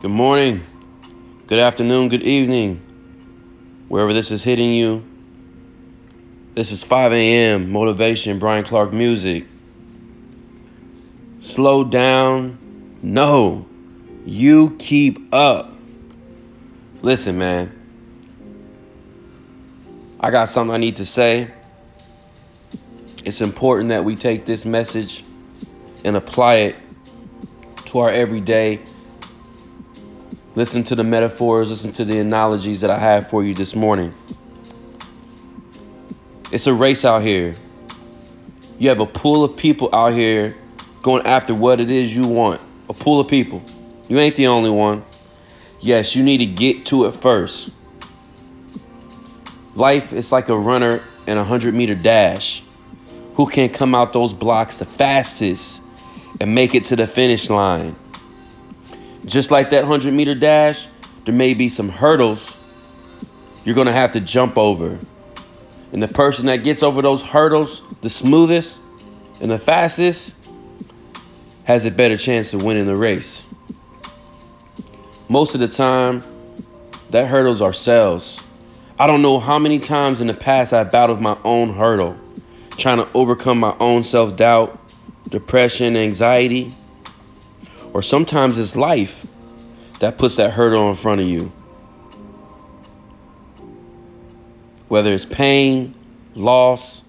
Good morning, good afternoon, good evening, wherever this is hitting you. This is 5 a.m. Motivation, Brian Clark Music. Slow down. No, you keep up. Listen, man. I got something I need to say. It's important that we take this message and apply it to our everyday. Listen to the metaphors, listen to the analogies that I have for you this morning. It's a race out here. You have a pool of people out here going after what it is you want. A pool of people. You ain't the only one. Yes, you need to get to it first. Life is like a runner in a 100 meter dash. Who can come out those blocks the fastest and make it to the finish line? Just like that 100 meter dash, there may be some hurdles you're going to have to jump over. And the person that gets over those hurdles the smoothest and the fastest has a better chance of winning the race. Most of the time, that hurdles ourselves. I don't know how many times in the past I've battled my own hurdle, trying to overcome my own self doubt, depression, anxiety, or sometimes it's life that puts that hurdle in front of you. whether it's pain, loss,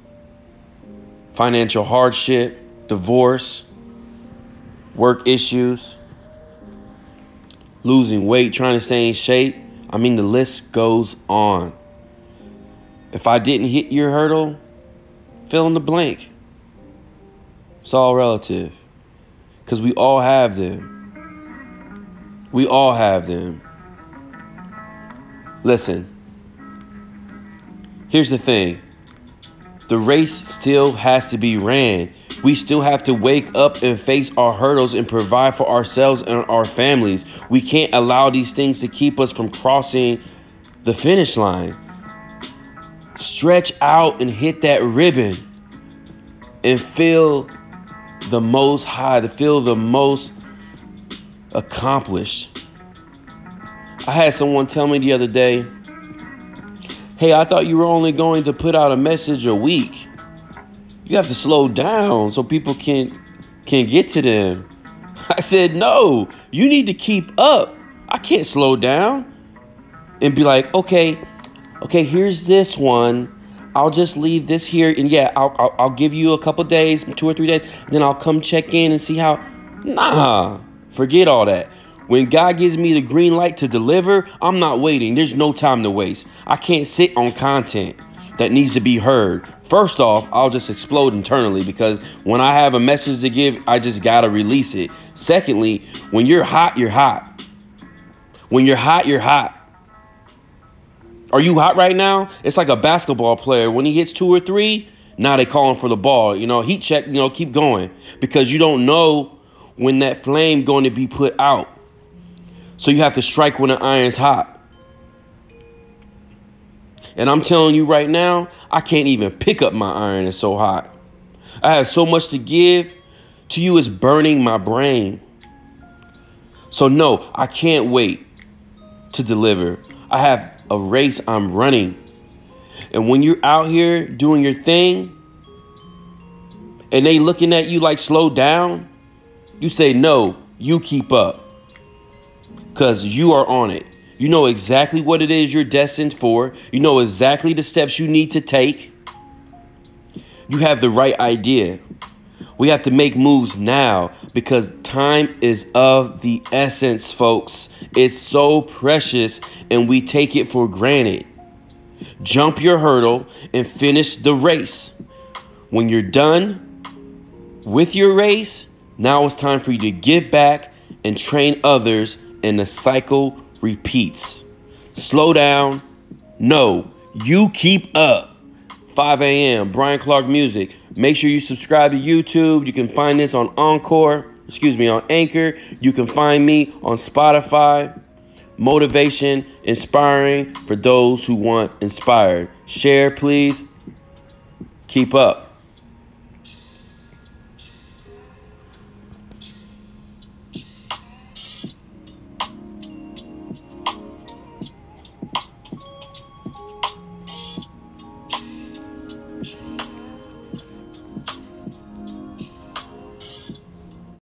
financial hardship, divorce, work issues, losing weight, trying to stay in shape. I mean, the list goes on. If I didn't hit your hurdle, fill in the blank. It's all relative. Because we all have them. We all have them. Listen. Here's the thing the race still has to be ran. We still have to wake up and face our hurdles and provide for ourselves and our families. We can't allow these things to keep us from crossing the finish line. Stretch out and hit that ribbon and feel the most high, to feel the most accomplished. I had someone tell me the other day Hey, I thought you were only going to put out a message a week. You have to slow down so people can can get to them. I said, "No, you need to keep up. I can't slow down." And be like, "Okay, okay, here's this one. I'll just leave this here and yeah, I'll I'll, I'll give you a couple days, 2 or 3 days, then I'll come check in and see how Nah, forget all that. When God gives me the green light to deliver, I'm not waiting. There's no time to waste. I can't sit on content that needs to be heard. First off, I'll just explode internally because when I have a message to give, I just got to release it. Secondly, when you're hot, you're hot. When you're hot, you're hot. Are you hot right now? It's like a basketball player. When he hits two or three, now they calling for the ball. You know, heat check, you know, keep going because you don't know when that flame going to be put out. So you have to strike when the iron's hot. And I'm telling you right now, I can't even pick up my iron. It's so hot. I have so much to give. To you, it's burning my brain. So, no, I can't wait to deliver. I have a race I'm running. And when you're out here doing your thing and they looking at you like slow down, you say, no, you keep up because you are on it. You know exactly what it is you're destined for. You know exactly the steps you need to take. You have the right idea. We have to make moves now because time is of the essence, folks. It's so precious and we take it for granted. Jump your hurdle and finish the race. When you're done with your race, now it's time for you to give back and train others and the cycle repeats. Slow down. No, you keep up. 5 a.m. Brian Clark Music. Make sure you subscribe to YouTube. You can find this on Encore, excuse me, on Anchor. You can find me on Spotify. Motivation, inspiring for those who want inspired. Share, please. Keep up.